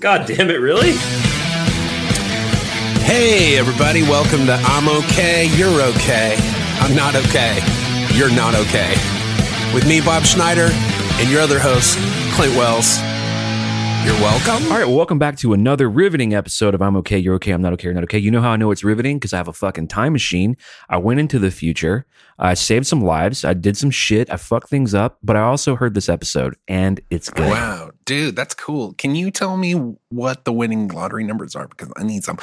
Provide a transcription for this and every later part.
God damn it, really? Hey, everybody, welcome to I'm Okay, You're Okay. I'm not okay. You're not okay. With me, Bob Schneider, and your other host, Clint Wells. You're welcome. All right, well, welcome back to another riveting episode of I'm okay, you're okay, I'm not okay, you're not okay. You know how I know it's riveting? Because I have a fucking time machine. I went into the future. I saved some lives. I did some shit. I fucked things up, but I also heard this episode and it's good. Wow, dude, that's cool. Can you tell me what the winning lottery numbers are? Because I need some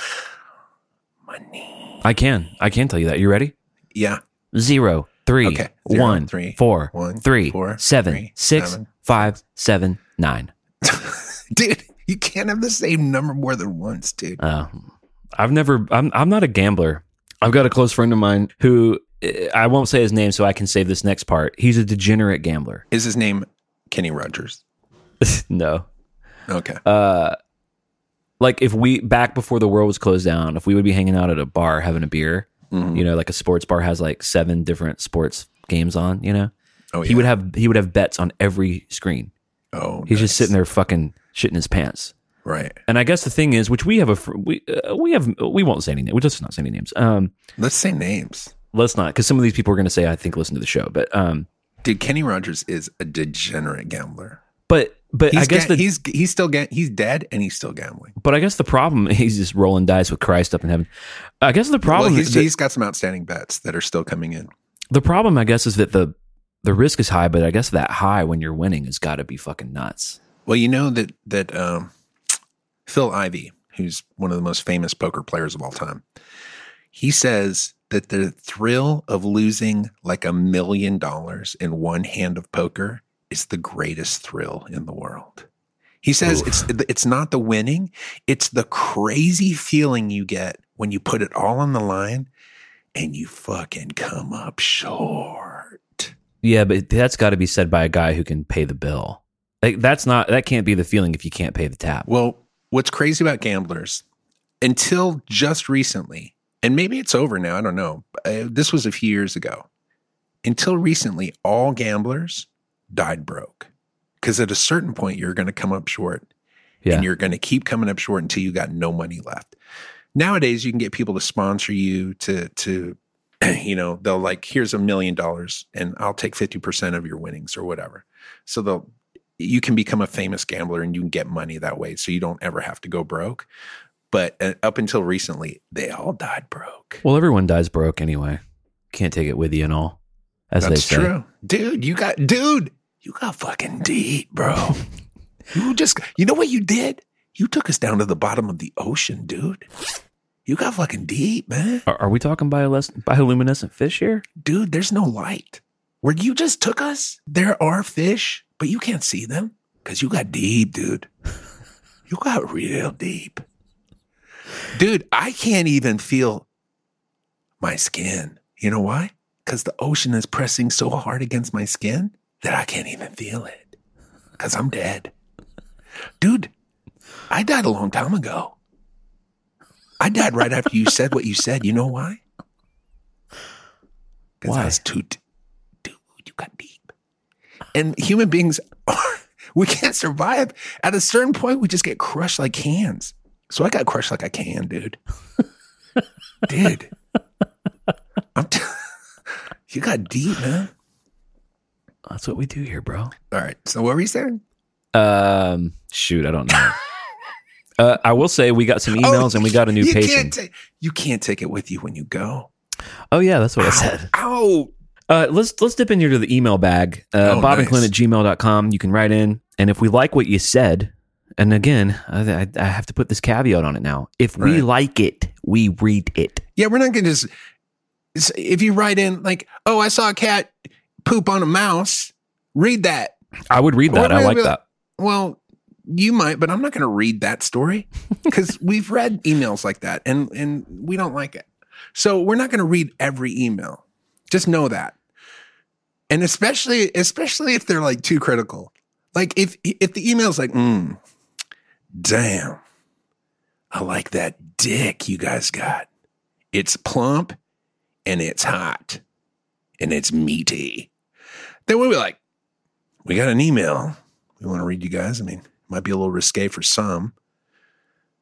money. I can. I can tell you that. You ready? Yeah. Zero, three, Okay. Zero, one, three, four, one, three, four, seven, three, six, seven. five, seven, nine. Dude, you can't have the same number more than once, dude. Uh, I've never. I'm. I'm not a gambler. I've got a close friend of mine who eh, I won't say his name, so I can save this next part. He's a degenerate gambler. Is his name Kenny Rogers? no. Okay. Uh, like if we back before the world was closed down, if we would be hanging out at a bar having a beer, Mhm. you know, like a sports bar has like seven different sports games on, you know, Oh, yeah. he would have he would have bets on every screen. Oh, He's just sitting there fucking shitting his pants. Right. And I guess the thing is, which we have a we uh, we have we won't say any names. We'll just not say any names. Um, Let's say names. let's not because some of these people are going to say I think listen to the show, but um, Dude, Kenny Rogers is a degenerate gambler. but but He's I guess ga- the he's he's still ga- he's dead and he's still gambling. but I guess the problem he's just rolling dice with Christ up in heaven. I guess the problem well, he's, the, he's got some outstanding bets that are still coming in. the problem I guess is that the the risk is high, but I guess that high when you're winning has got to be fucking nuts. Well, you know that that um, Phil Ivey, who's one of the most famous poker players of all time, he says that the thrill of losing like a million dollars in one hand of poker is the greatest thrill in the world. He says Oof. it's it's not the winning, it's the crazy feeling you get when you put it all on the line and you fucking come up short. Yeah, but that's got to be said by a guy who can pay the bill. Like that's not that can't be the feeling if you can't pay the tab. Well, what's crazy about gamblers, until just recently, and maybe it's over now, I don't know. Uh, this was a few years ago. Until recently, all gamblers died broke. Because at a certain point, you're going to come up short Yeah. and you're going to keep coming up short until you got no money left. Nowadays, you can get people to sponsor you to, to, you know, they'll like, here's a million dollars and I'll take 50% of your winnings or whatever. So they'll, you can become a famous gambler and you can get money that way. So you don't ever have to go broke. But uh, up until recently, they all died broke. Well, everyone dies broke anyway. Can't take it with you and all. As they That's say. true. Dude, you got, dude, you got fucking deep, bro. you just, you know what you did? You took us down to the bottom of the ocean, dude. You got fucking deep, man. Are, are we talking biolus- bioluminescent fish here? Dude, there's no light. Where you just took us, there are fish, but you can't see them because you got deep, dude. You got real deep. Dude, I can't even feel my skin. You know why? Because the ocean is pressing so hard against my skin that I can't even feel it because I'm dead. Dude, I died a long time ago. I died right after you said what you said. You know why? Because Why? I was too, d- dude, you got deep. And human beings are, we can't survive. At a certain point, we just get crushed like cans. So I got crushed like a can, dude. dude. I'm t- you got deep, man. That's what we do here, bro. All right. So what were you saying? Um, shoot, I don't know. Uh, I will say we got some emails and we got a new Oh, you patient. Can't ta- you can't take it with you when you go. oh yeah, that's what I said. Ow. Uh, let's let's dip into the email bag. Uh, Oh, Bob and. Clint at gmail.com. You can write in. And if we like what you said, and again, I, I, I have to put this caveat on it now. If we like it, we read it. Yeah, we're not going to just. If you write in like, "Oh, I saw a cat poop on a mouse," read that. I would read that. I would like that. Well, you might, but I'm not going to read that story because we've read emails like that, and and we don't like it. So we're not going to read every email. Just know that, and especially especially if they're like too critical. Like if if the email's like, mm, "Damn, I like that dick you guys got. It's plump and it's hot and it's meaty." Then we'll be like, "We got an email." we want to read you guys. I mean, might be a little risque for some,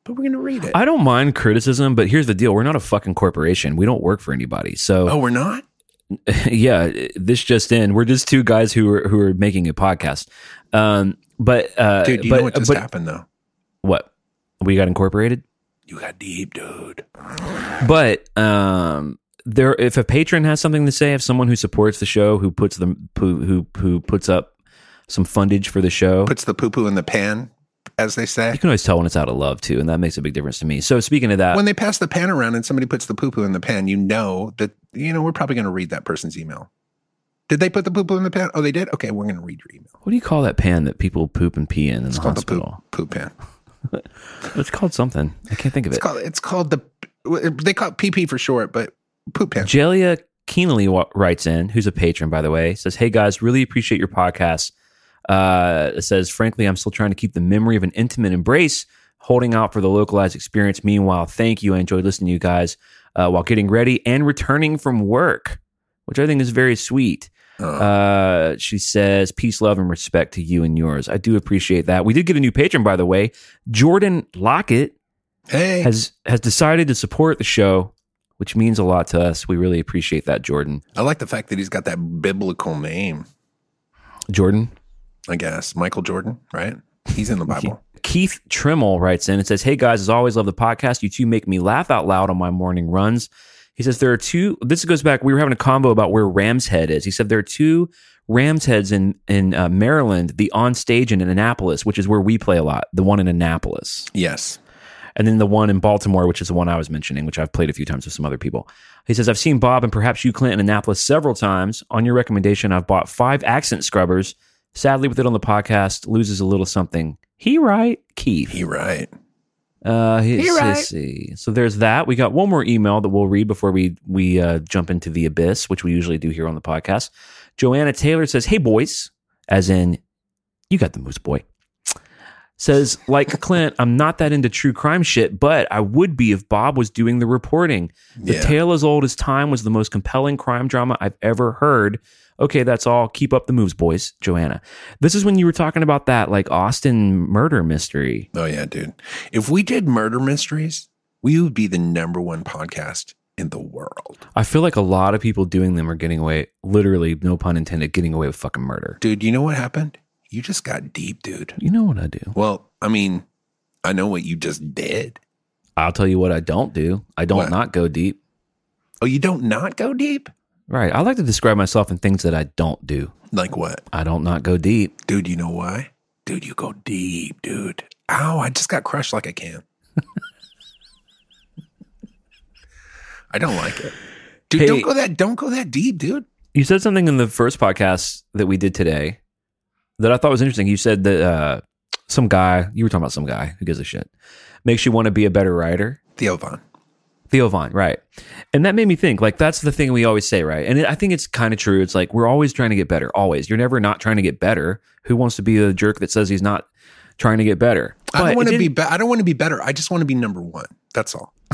but we're gonna read it. I don't mind criticism, but here's the deal: we're not a fucking corporation. We don't work for anybody. So oh, we're not. yeah, this just in. We're just two guys who are who are making a podcast. Um, but uh, Dude, you but, know what just but happened though? what we got incorporated. You got deep, dude. But um, there, if a patron has something to say, if someone who supports the show, who puts them, who who, who puts up some fundage for the show, Puts the poo poo in the pan, as they say. you can always tell when it's out of love too, and that makes a big difference to me. So speaking of that, When they pass the pan around and somebody puts the poo poo in the pan, you know that you know we're probably gonna read that person's email. Did they put the poo poo in the pan? Oh, they did. Okay, we're gonna read your email. what do you call that pan that people poop and pee in in It's the called hospital? the poop poop pan. It's called something. I can't think of It's it. called it's called the they call it PP for short, but poop pan. Jelia Keenly writes in, who's a patron, by the way, says, Hey guys, really appreciate your podcast. Uh, it says, Frankly, I'm still trying to keep the memory of an intimate embrace, holding out for the localized experience. Meanwhile, thank you. I enjoyed listening to you guys uh, while getting ready and returning from work, which I think is very sweet. Oh. Uh, she says, Peace, love, and respect to you and yours. I do appreciate that. We did get a new patron, by the way. Jordan Lockett hey, has has decided to support the show, which means a lot to us. We really appreciate that, Jordan. I like the fact that he's got that biblical name. Jordan. I guess Michael Jordan, right? He's in the Bible. Keith Trimmel writes in and says, Hey guys, as always, love the podcast. You two make me laugh out loud on my morning runs. He says, There are two, this goes back, we were having a combo about where Ram's Head is. He said, There are two Ram's Heads in, in uh, Maryland, the on stage in Annapolis, which is where we play a lot, the one in Annapolis. Yes. and then the one in Baltimore, which is the one I was mentioning, which I've played a few times with some other people. He says, I've seen Bob and perhaps you, Clint, in Annapolis several times. On your recommendation, I've bought five accent scrubbers. Sadly, with it on the podcast, loses a little something. He right, Keith. He right. Uh, his, He right. let's see. So there's that. We got one more email that we'll read before we we uh, jump into the abyss, which we usually do here on the podcast. Joanna Taylor says, "Hey boys," as in you got the moose boy. Says like Clint, I'm not that into true crime shit, but I would be if Bob was doing the reporting. The Yeah. tale as old as time was the most compelling crime drama I've ever heard. Okay, that's all. Keep up the moves, boys. Joanna. This is when you were talking about that like Austin murder mystery. Oh yeah, dude. If we did murder mysteries, we would be the number one podcast in the world. I feel like a lot of people doing them are getting away, literally, no pun intended, getting away with fucking murder. Dude, you know what happened? You just got deep, dude. You know what I do. Well, I mean, I know what you just did. I'll tell you what I don't do. I don't What? not go deep. Oh, you don't not go deep? Right. I like to describe myself in things that I don't do. Like what? I don't not go deep. Dude, you know why? Dude, you go deep, dude. Ow, I just got crushed like a can. I don't like it. Dude, Hey. don't go that don't go that deep, dude. You said something in the first podcast that we did today that I thought was interesting. You said that uh, some guy, you were talking about some guy who gives a shit, makes you want to be a better writer. Theo Von. Theo Von, right. And that made me think, like, that's the thing we always say, right? And I think it's kind of true. It's like, we're always trying to get better, always. You're never not trying to get better. Who wants to be a jerk that says he's not trying to get better? I don't want to be, be I don't want to be better. I just want to be number 1. That's all.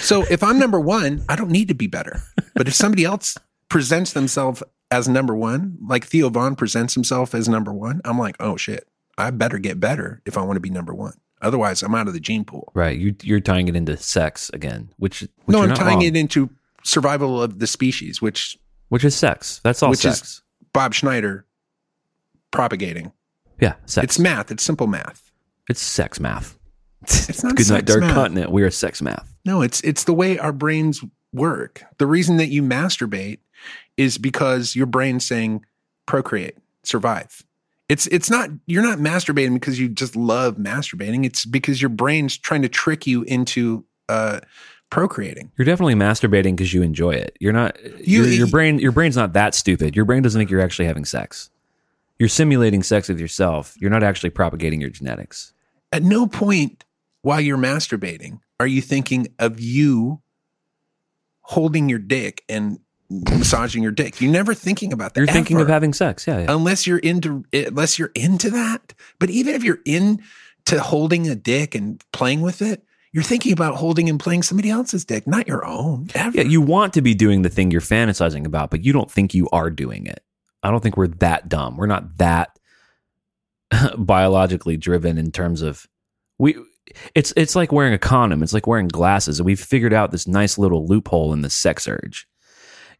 so if I'm number 1, I don't need to be better. But if somebody else presents themselves as number 1, like Theo Von presents himself as number 1, I'm like, "Oh shit. I better get better if I want to be number 1. Otherwise, I'm out of the gene pool." Right. You, you're tying it into sex again, which, which no, I'm tying wrong. it into survival of the species, which which is sex. That's all Which is- Bob Schneider propagating. yeah, sex. It's math. It's simple math. It's sex math. It's not Good night, Dark math. Continent. We are sex math. No, it's it's the way our brains work. The reason that you masturbate is because your brain's saying procreate, survive. It's it's not you're not masturbating because you just love masturbating. It's because your brain's trying to trick you into uh procreating. You're definitely masturbating because you enjoy it. You're not. You- your, your brain. Your brain's not that stupid. Your brain doesn't think you're actually having sex. You're simulating sex with yourself. You're not actually propagating your genetics. At no point while you're masturbating are you thinking of you holding your dick and massaging your dick. You're never thinking about that. You're thinking of having sex. Yeah. yeah. unless you're into unless you're into that. But even if you're into holding a dick and playing with it, you're thinking about holding and playing somebody else's dick, not your own. Ever. Yeah, you want to be doing the thing you're fantasizing about, but you don't think you are doing it. I don't think we're that dumb. We're not that biologically driven in terms of we it's it's like wearing a condom. It's like wearing glasses. And we've figured out this nice little loophole in the sex urge.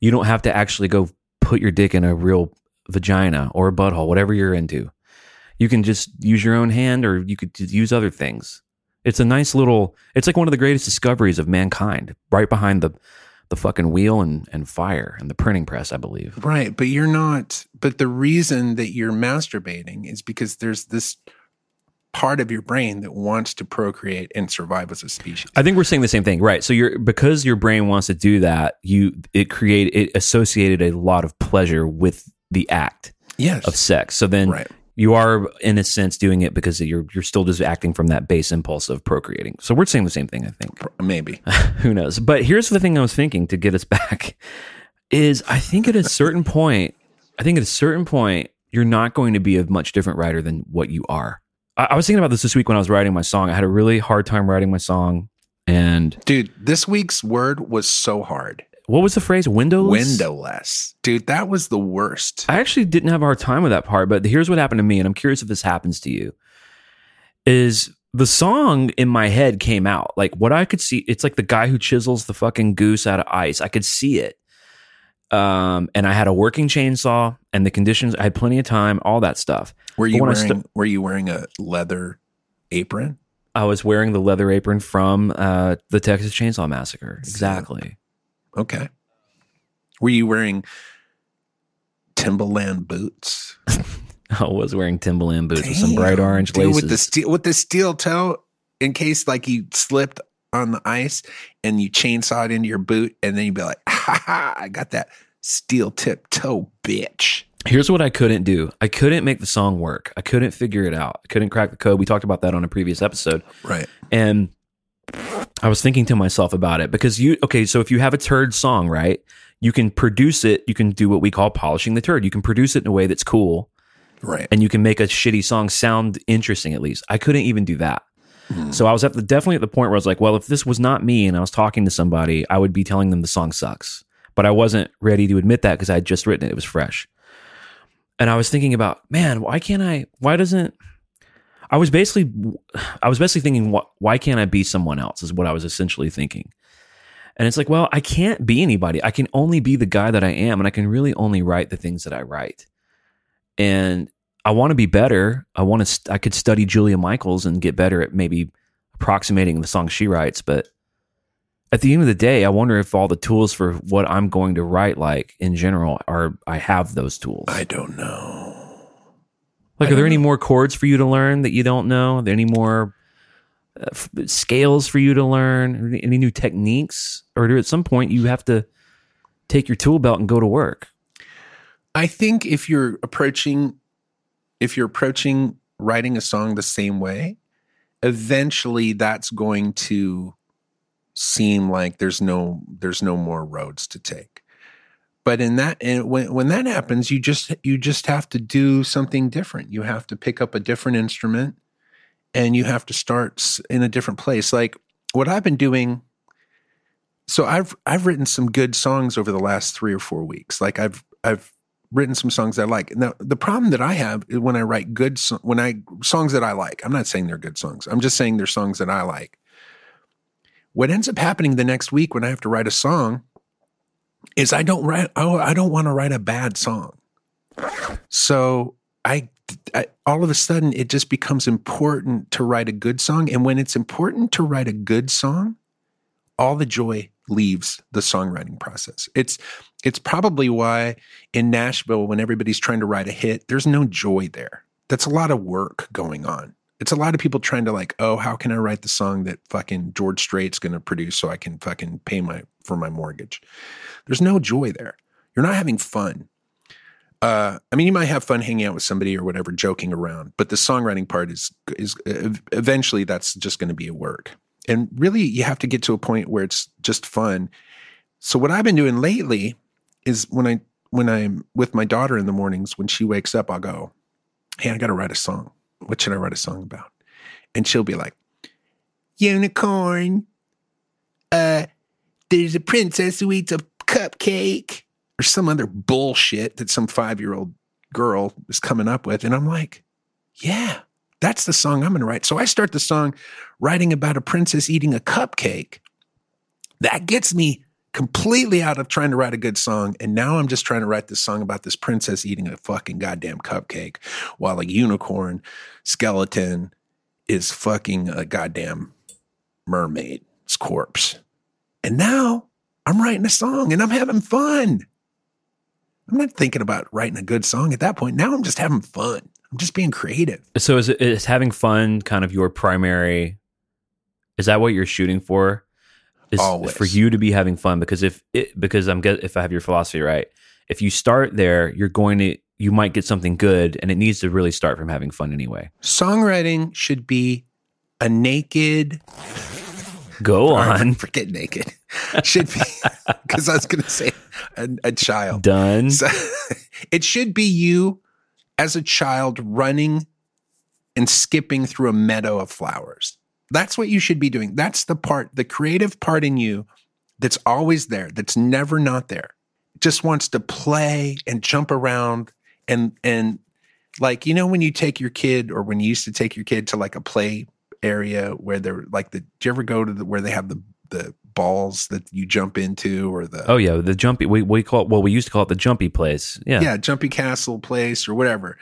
You don't have to actually go put your dick in a real vagina or a butthole, whatever you're into. You can just use your own hand, or you could use other things. It's a nice little. It's like one of the greatest discoveries of mankind, right behind the the fucking wheel and and fire and the printing press, I believe. Right, but you're not. But the reason that you're masturbating is because there's this part of your brain that wants to procreate and survive as a species. I think we're saying the same thing, right? So you're because your brain wants to do that, you it create it associated a lot of pleasure with the act yes. of sex. So then Right. you are in a sense doing it because you're you're still just acting from that base impulse of procreating. So we're saying the same thing, I think. Maybe. Who knows? But here's the thing I was thinking to get us back is I think at a certain point, I think at a certain point, you're not going to be a much different writer than what you are. I, I was thinking about this this week when I was writing my song. I had a really hard time writing my song. And Dude, this week's word was so hard. what was the phrase? Windowless? Windowless. Dude, that was the worst. I actually didn't have a hard time with that part, but here's what happened to me, and I'm curious if this happens to you. Is the song in my head came out like what I could see? It's like the guy who chisels the fucking goose out of ice. I could see it, um, and I had a working chainsaw, and the conditions. I had plenty of time, all that stuff. Were you wearing st- were you wearing a leather apron? I was wearing the leather apron from uh, the Texas Chainsaw Massacre. Exactly. Okay. Were you wearing Timberland boots? I was wearing Timberland boots with some bright orange dude, laces. with the steel with the steel toe in case like you slipped on the ice and you chainsawed into your boot and then you'd be like, ha ha, I got that steel tip toe, bitch. Here's what I couldn't do. I couldn't make the song work. I couldn't figure it out. I couldn't crack the code. We talked about that on a previous episode. Right. And I was thinking to myself about it because you, okay, so if you have a turd song, right, you can produce it. You can do what we call polishing the turd. You can produce it in a way that's cool Right. and you can make a shitty song sound interesting at least. I couldn't even do that. Hmm. So I was at the, definitely at the point where I was like, well, if this was not me and I was talking to somebody, I would be telling them the song sucks. But I wasn't ready to admit that because I had just written it. It was fresh. And I was thinking about, man, why can't I? Why doesn't? I was basically, I was basically thinking, why can't I be someone else? Is what I was essentially thinking. And it's like, well, I can't be anybody. I can only be the guy that I am, and I can really only write the things that I write. And I want to be better. I want to. I could study Julia Michaels and get better at maybe approximating the songs she writes. But at the end of the day, I wonder if all the tools for what I'm going to write, like in general, are I have those tools. I don't know. Like, I are there any more chords for you to learn that you don't know? Are there any more uh, f- scales for you to learn? Any new techniques? Or do at some point you have to take your tool belt and go to work? I think if you're approaching if you're approaching writing a song the same way, eventually that's going to seem like there's no there's no more roads to take. But in that and when when that happens, you just you just have to do something different. You have to pick up a different instrument and you have to start in a different place. Like what I've been doing so I've I've written some good songs over the last 3 or 4 weeks. Like I've I've written some songs I like. Now, the problem that I have when I write good when I songs that I like. I'm not saying they're good songs. I'm just saying they're songs that I like. What ends up happening the next week when I have to write a song is I don't write I don't want to write a bad song. So I, I all of a sudden it just becomes important to write a good song and when it's important to write a good song, all the joy leaves the songwriting process. It's it's probably why in Nashville when everybody's trying to write a hit, there's no joy there. That's a lot of work going on. It's a lot of people trying to like, oh, how can I write the song that fucking George Strait's going to produce so I can fucking pay my for my mortgage? There's no joy there. You're not having fun. Uh, I mean, you might have fun hanging out with somebody or whatever, joking around, but the songwriting part is is eventually that's just going to be a work. And really, you have to get to a point where it's just fun. So what I've been doing lately is when I when I'm with my daughter in the mornings, when she wakes up, I'll go, "Hey, I got to write a song. What should I write a song about?" And she'll be like, "Unicorn. Uh, there's a princess who eats a cupcake." or some other bullshit that some five year old girl is coming up with. And I'm like, yeah, That's the song I'm going to write. So I start the song writing about a princess eating a cupcake. That gets me completely out of trying to write a good song. And now I'm just trying to write this song about this princess eating a fucking goddamn cupcake while a unicorn skeleton is fucking a goddamn mermaid's corpse. And now I'm writing a song and I'm having fun. I'm not thinking about writing a good song at that point. Now I'm just having fun. I'm just being creative. So is, is having fun kind of your primary? Is that what you're shooting for? Is Always. for you to be having fun because if it because I'm get if I have your philosophy right, if you start there, you're going to you might get something good, and it needs to really start from having fun anyway. Songwriting should be a naked Go on, forget naked. Should be because I was going to say a, a child. done. So, it should be you as a child running and skipping through a meadow of flowers. That's what you should be doing. That's the part, the creative part in you that's always there, that's never not there. Just wants to play and jump around and and like you know when you take your kid or when you used to take your kid to like a play area where they're like the do you ever go to the where they have the the balls that you jump into or the Oh yeah, the jumpy. We we call it, well, we used to call it the jumpy place. Yeah, yeah, Jumpy Castle place or whatever.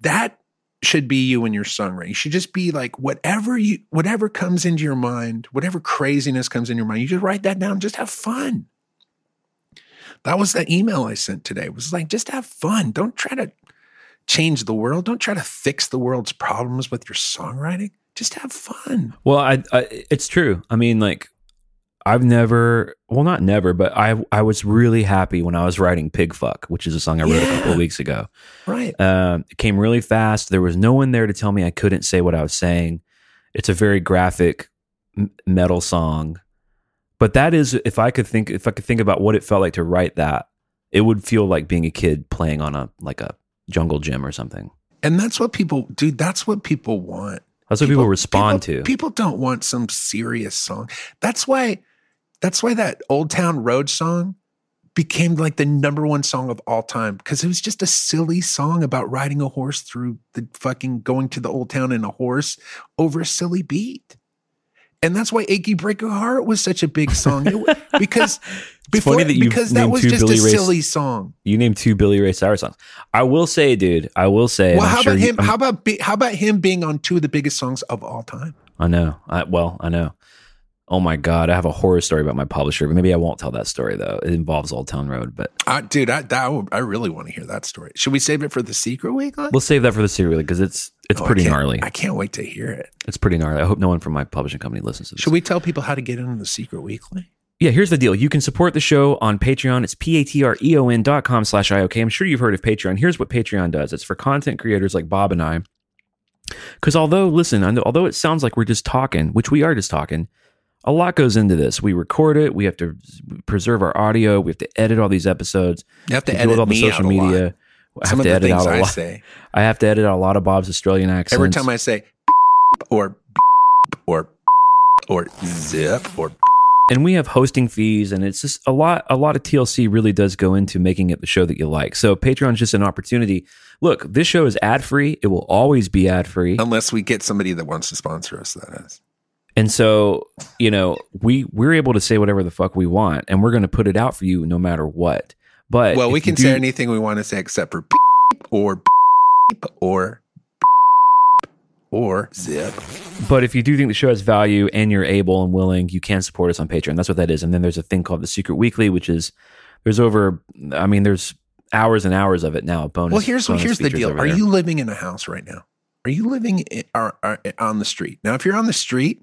That should be you and your songwriting. You should just be like whatever you whatever comes into your mind, whatever craziness comes in your mind, you just write that down. Just have fun. That was the email I sent today. It was like just have fun. Don't try to change the world. Don't try to fix the world's problems with your songwriting. Just have fun. Well, I, I it's true. I mean, like I've never, well, not never, but I I was really happy when I was writing "Pig Fuck," which is a song I wrote a couple of weeks ago. Right. Um, it came really fast. There was no one there to tell me I couldn't say what I was saying. It's a very graphic m- metal song, but that is if I could think if I could think about what it felt like to write that, it would feel like being a kid playing on a like a jungle gym or something. And that's what people dude, that's what people want. That's what people, respond people- to. People don't want some serious song. That's why that's why that Old Town Road song became like the number one song of all time because it was just a silly song about riding a horse through the fucking going to the old town in a horse over a silly beat. And that's why Achy Breaky Heart was such a big song. It- because before, that because that was just Billy a Ray- silly song. you named two Billy Ray Cyrus songs. I will say, dude. I will say. Well, how sure about you- him? I'm- how about how about him being on two of the biggest songs of all time? I know. I, well, I know. Oh my god, I have a horror story about my publisher, but maybe I won't tell that story though. It involves Old Town Road, but Uh, dude, I that, I really want to hear that story. Should we save it for the secret week? On? we'll save that for the series because it's it's Oh, pretty can't- gnarly. I can't wait to hear it. It's pretty gnarly. I hope no one from my publishing company listens to this. Should we tell people how to get into the secret weekly? Yeah, here's the deal. You can support the show on Patreon. It's P-A-T-R-E-O-N dot com slash IOK. I'm sure you've heard of Patreon. Here's what Patreon does. It's for content creators like Bob and I. Because although, listen, although it sounds like we're just talking, which we are just talking, a lot goes into this. We record it. We have to preserve our audio. We have to edit all these episodes. You have to We edit all the social out a lot. media. I Some have of to edit out a I lot. say. I have to edit out a lot of Bob's Australian accents. Every time I say or or or zip or and we have hosting fees and it's just a lot a lot of TLC really does go into making it the show that you like. So Patreon's just an opportunity. Look, this show is ad free. It will always be ad free. unless we get somebody that wants to sponsor us, that is. And so, you know, we we're able to say whatever the fuck we want and we're going to put it out for you no matter what. But Well, we can do- say anything we want to say except for beep or beep or or zip. But if you do think the show has value and you're able and willing, you can support us on Patreon. That's what that is. And then there's a thing called the Secret Weekly, which is there's over I mean, there's hours and hours of it now. Bonus. Well, here's bonus here's the deal. Are you living in a house right now? Are you living in, are, are, on the street? Now, if you're on the street,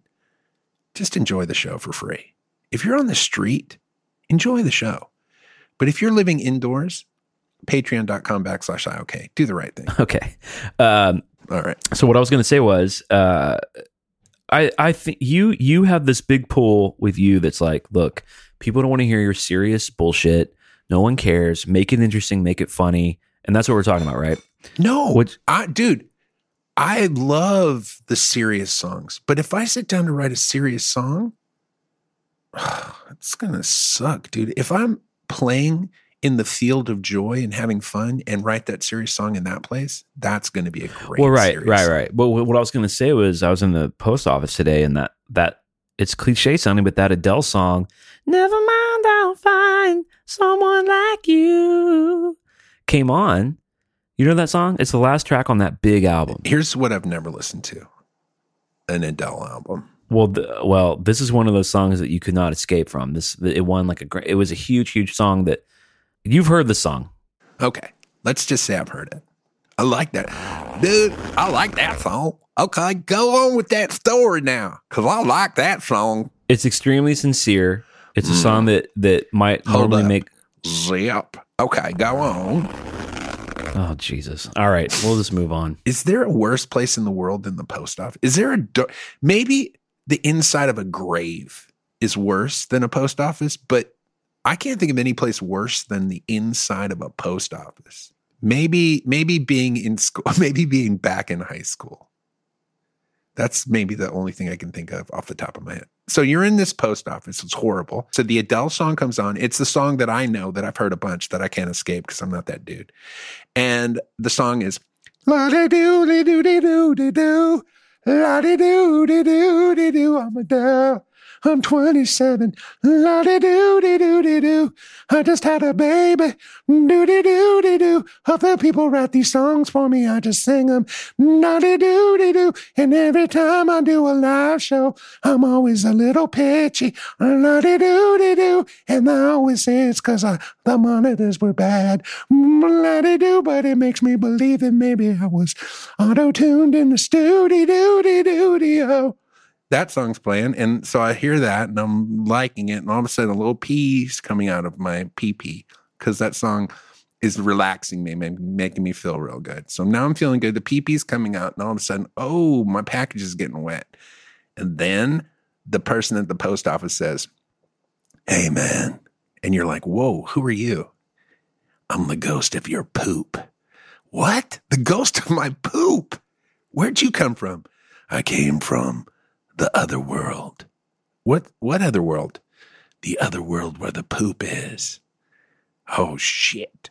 just enjoy the show for free. If you're on the street, enjoy the show. But if you're living indoors, patreon.com backslash IOK. Do the right thing. Okay. Um, All right. so what I was going to say was, uh, I I think you you have this big pull with you that's like, look, people don't want to hear your serious bullshit. No one cares. Make it interesting. Make it funny. And that's what we're talking about, right? No, Which- I, dude, I love the serious songs. But if I sit down to write a serious song, it's going to suck, dude. If I'm playing in the field of joy and having fun and write that serious song in that place, that's going to be a great. Song. Well, right, right, song. right. But what I was going to say was I was in the post office today, and that that it's cliche sounding, but that Adele song, "Never mind, I'll find someone like you," came on. You know that song? It's the last track on that big album. Here's what I've never listened to: an Adele album. Well, the, well, this is one of those songs that you could not escape from. This it won like a it was a huge, huge song that you've heard the song. Okay, let's just say I've heard it. I like that, dude. I like that song. Okay, go on with that story now, cause I like that song. It's extremely sincere. It's a Mm. song that that might Hold normally up. make. Zip. Okay, go on. Oh Jesus! All right, we'll just move on. Is there a worse place in the world than the post office? Is there a dar- maybe the inside of a grave is worse than a post office, but I can't think of any place worse than the inside of a post office. Maybe maybe being in school, maybe being back in high school. That's maybe the only thing I can think of off the top of my head. So you're in this post office. It's horrible. So the Adele song comes on. It's the song that I know that I've heard a bunch that I can't escape because I'm not that dude. And the song is La de doo de doo de doo de doo. La de doo de doo de doo. I'm Adele. I'm 27. La de doo de doo de doo. I just had a baby. Doo de doo de doo. Other people write these songs for me. I just sing them. La de doo de doo. And every time I do a live show, I'm always a little pitchy. La de doo de doo. And I always say it's because the monitors were bad. La de doo. But it makes me believe that maybe I was auto tuned in the studio. doo doo doo Studio. That song's playing. And so I hear that and I'm liking it. And all of a sudden, a little pee's coming out of my pee pee because that song is relaxing me, ma- making me feel real good. So now I'm feeling good. The pee pee's coming out. And all of a sudden, oh, my package is getting wet. And then the person at the post office says, Hey, man. And you're like, Whoa, who are you? I'm the ghost of your poop. What? The ghost of my poop? Where'd you come from? I came from the other world. What what other world? The other world where the poop is. Oh shit.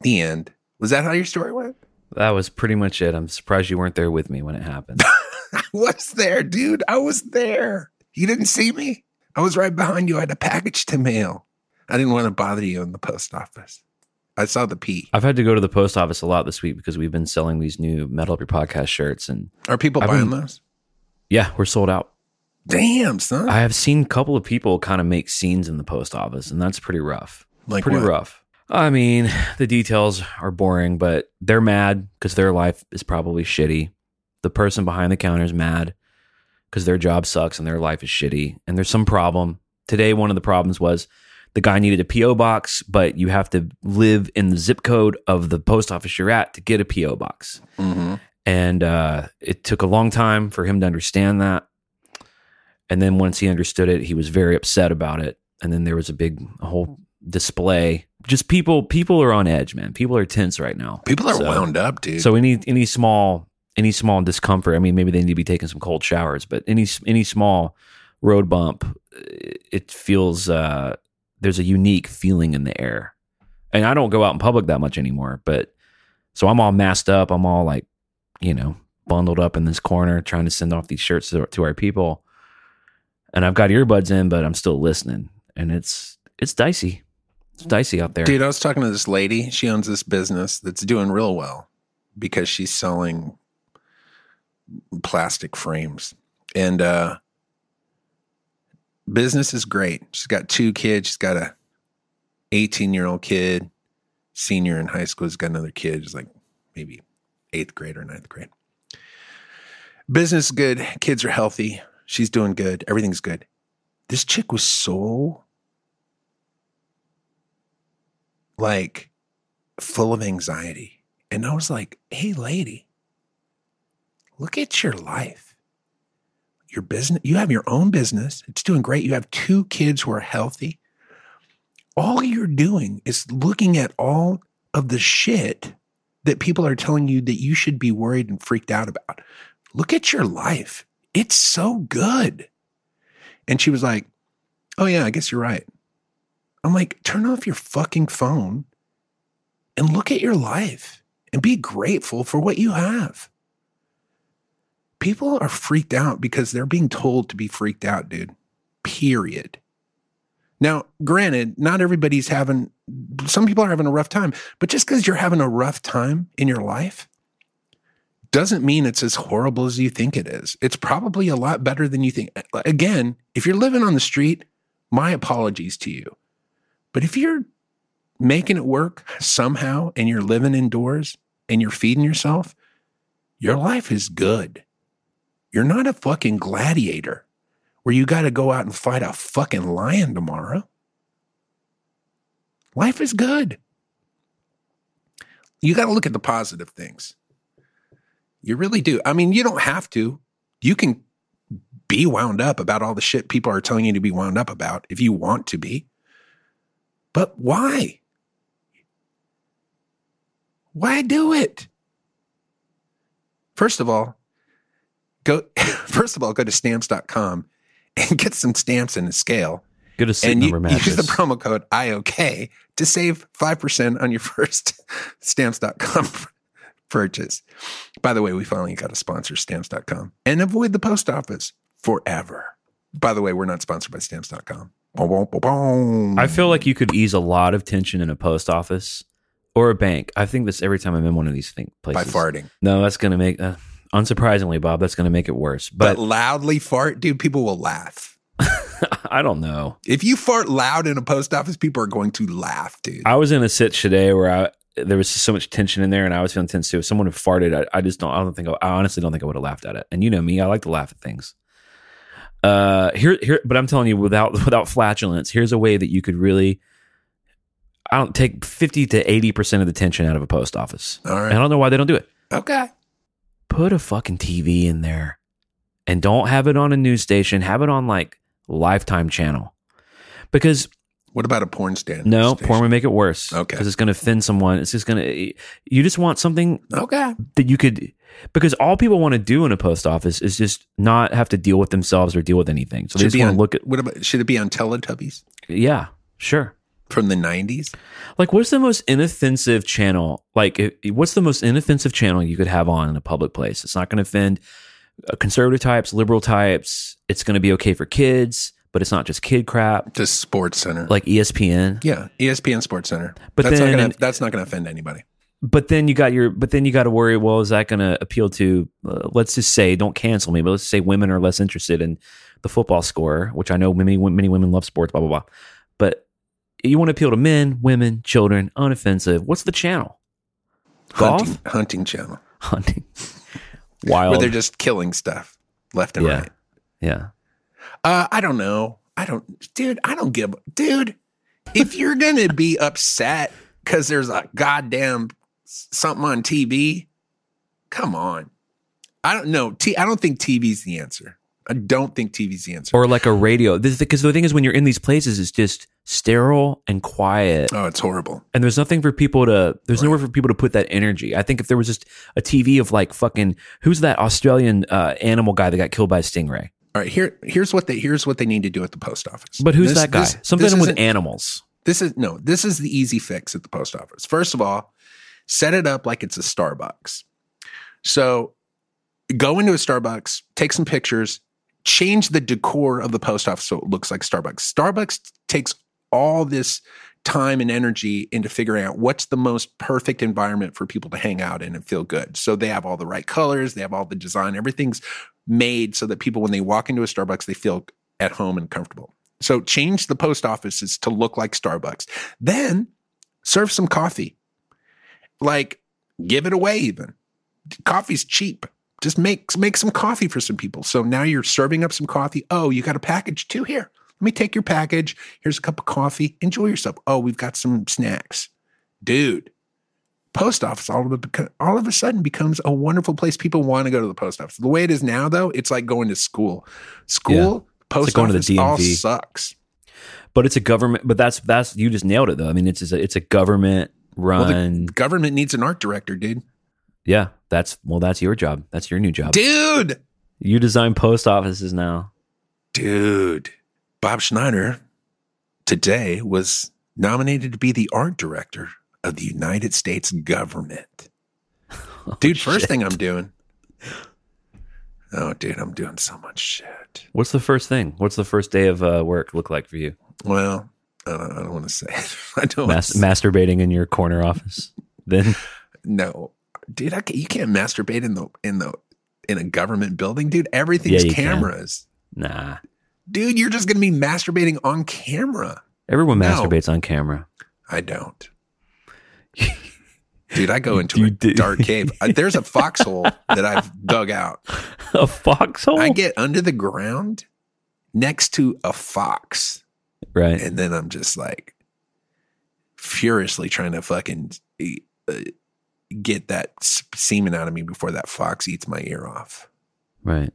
The end. Was that how your story went? That was pretty much it. I'm surprised you weren't there with me when it happened. I was there, dude. I was there. You didn't see me? I was right behind you. I had a package to mail. I didn't want to bother you in the post office. I saw the P. I've had to go to the post office a lot this week because we've been selling these new Metal Up Your Podcast shirts, and Are people I've buying been- those? Yeah, we're sold out. Damn, son. I have seen a couple of people kind of make scenes in the post office, and that's pretty rough. like pretty what? rough. I mean, the details are boring, but they're mad because their life is probably shitty. The person behind the counter is mad because their job sucks and their life is shitty. And there's some problem. Today, one of the problems was the guy needed a P.O. box, but you have to live in the zip code of the post office you're at to get a P.O. box. Mhm. And uh, it took a long time for him to understand that. And then once he understood it, he was very upset about it. And then there was a big a whole display. Just people people are on edge, man. People are tense right now. People are So- wound up, dude. So any any small any small discomfort, I mean maybe they need to be taking some cold showers, but any any small road bump it feels uh there's a unique feeling in the air. And I don't go out in public that much anymore, but so I'm all masked up, I'm all like, you know, bundled up in this corner trying to send off these shirts to, our people. And I've got earbuds in, but I'm still listening. And it's it's dicey. It's dicey out there. Dude, I was talking to this lady. She owns this business that's doing real well because she's selling plastic frames. And uh business is great. She's got two kids. She's got a 18-year-old kid, senior in high school. She's got another kid who's like maybe eighth grade or ninth grade. Business is good. Kids are healthy. She's doing good. Everything's good. This chick was so like full of anxiety. And I was like, hey, lady, look at your life. Your business, you have your own business. It's doing great. You have two kids who are healthy. All you're doing is looking at all of the shit that people are telling you that you should be worried and freaked out about. Look at your life. It's so good. And she was like, oh, yeah, I guess you're right. I'm like, turn off your fucking phone and look at your life and be grateful for what you have. People are freaked out because they're being told to be freaked out, dude. Period. Now, granted, not everybody's having, some people are having a rough time, but just because you're having a rough time in your life doesn't mean it's as horrible as you think it is. It's probably a lot better than you think. Again, if you're living on the street, my apologies to you. But if you're making it work somehow and you're living indoors and you're feeding yourself, your life is good. You're not a fucking gladiator where you got to go out and fight a fucking lion tomorrow. Life is good. You got to look at the positive things. You really do. I mean, you don't have to. You can be wound up about all the shit people are telling you to be wound up about if you want to be. But why? Why do it? First of all, go first of all, go to stamps.com and get some stamps in a scale. Good to see And you, number use the promo code IOK to save 5% on your first stamps.com purchase. By the way, we finally got a sponsor, stamps.com, and avoid the post office forever. By the way, we're not sponsored by stamps.com. I feel like you could ease a lot of tension in a post office or a bank. I think this every time I'm in one of these thing, places. by farting. No, that's going to make, uh, unsurprisingly, Bob, that's going to make it worse. But, But loudly fart, dude, people will laugh. I don't know. If you fart loud in a post office, people are going to laugh, dude. I was in a sit today where I there was so much tension in there, and I was feeling tense too. If someone had farted, I, I just don't. I don't think. I, I honestly don't think I would have laughed at it. And you know me, I like to laugh at things. Uh, here, here, but I'm telling you, without without flatulence, here's a way that you could really. I don't take fifty to eighty percent of the tension out of a post office. All And I don't know why they don't do it. Okay. Put a fucking TV in there, and don't have it on a news station. Have it on like Lifetime channel, because What about a porn stand? no station? porn would make it worse. Okay. because it's going to offend someone. It's just going to. You just want something Okay. that you could because all people want to do in a post office is just not have to deal with themselves or deal with anything. So they Should just be want to look at what about should it be on Teletubbies yeah, sure. From the nineties? Like what's the most inoffensive channel? Like what's the most inoffensive channel you could have on in a public place? It's not going to offend uh, conservative types, liberal types. It's going to be okay for kids, but it's not just kid crap Just Sports Center. like ESPN. yeah, ESPN Sports Center. But that's then- not gonna that's not gonna offend anybody. but then you got your but then you got to worry well is that going to appeal to uh, let's just say don't cancel me but let's say women are less interested in the football score which i know many many women love sports blah blah blah but you want to appeal to men women children unoffensive what's the channel golf Hunting, hunting channel. hunting wild Where they're just killing stuff left and Yeah. right. yeah Uh, I don't know. I don't, dude. I don't give, dude. If you're gonna be upset because there's a goddamn something on TV, come on. I don't know. T- I don't think TV's the answer. I don't think TV's the answer. or like a radio because the thing is when you're in these places it's just sterile and quiet oh, it's horrible. and there's nothing for people to there's nowhere for people to put that energy i think if there was just a tv of like fucking who's that australian uh, animal guy that got killed by a stingray All right, here, here's what they here's what they need to do at the post office. but who's This- that guy this- something this with animals This is no, this is the easy fix at the post office. First of all, set it up like it's a Starbucks. So go into a Starbucks, take some pictures, change the decor of the post office so it looks like Starbucks. Starbucks takes all this time and energy into figuring out what's the most perfect environment for people to hang out in and feel good. So they have all the right colors, they have all the design, everything's made so that people when they walk into a Starbucks they feel at home and comfortable. So change the post offices to look like Starbucks. Then serve some coffee. Like give it away even. Coffee's cheap. Just make make some coffee for some people. So now you're serving up some coffee. Oh, you got a package too here. Let me take your package. Here's a cup of coffee. Enjoy yourself. Oh, we've got some snacks. Dude, post office all of, a, all of a sudden becomes a wonderful place. People want to go to the post office. The way it is now, though, it's like going to school. School, post like going to the office, all sucks. but it's a government but that's that's you just nailed it though i mean it's a, it's a government Well, the run government needs an art director, dude. Yeah that's well that's your job that's your new job Dude, you design post offices now dude. Bob Schneider today was nominated to be the art director of the United States government. Dude, first shit. thing I'm doing. Oh, dude, I'm doing so much shit. What's the first thing? What's the first day of uh, work look like for you? Well, I don't, I don't want to say. It. I don't. Mas- masturbating in your corner office. Then No, dude, I, you can't masturbate in the in the in a government building, dude. Everything's Yeah, you can. cameras, nah. dude. You're just gonna be masturbating on camera. Everyone No. masturbates on camera. I don't, dude. I go into You a do- dark cave. Uh, There's a foxhole that I've dug out. A foxhole? I get under the ground next to a fox, right. and then I'm just like furiously trying to fucking uh, get that semen out of me before that fox eats my ear off. Right.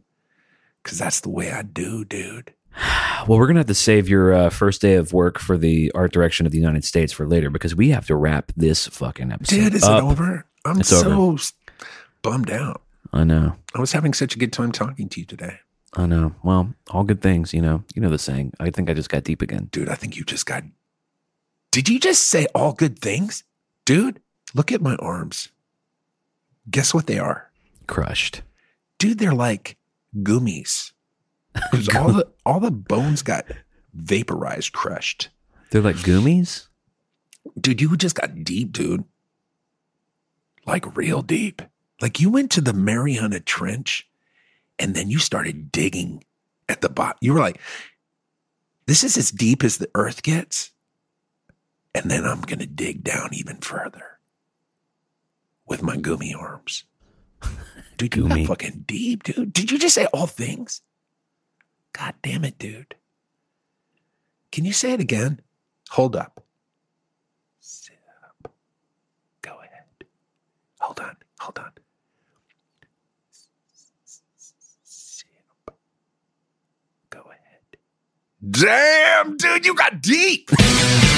Cause that's the way I do, dude. Well, we're going to have to save your uh, first day of work for the art direction of the United States for later because we have to wrap this fucking episode Dude, is up. it over? I'm It's so over. bummed out. I know. I was having such a good time talking to you today. I know. Well, all good things, you know. You know the saying. I think I just got deep again. Dude, I think you just got. Did you just say all good things? Dude, look at my arms. Guess what they are? Crushed. Dude, they're like gummies. 'Cause all the all the bones got vaporized, crushed. They're like gummies? Dude, you just got deep, dude. Like real deep. Like you went to the Mariana Trench and then you started digging at the bottom. You were like, this is as deep as the earth gets. And then I'm going to dig down even further with my gummy arms. Dude, you got fucking deep, dude. Did you just say all things? God damn it, dude. Can you say it again? Hold up. Sit up. Go ahead. Hold on. Hold on. Sit up. Go ahead. Damn, dude, you got deep.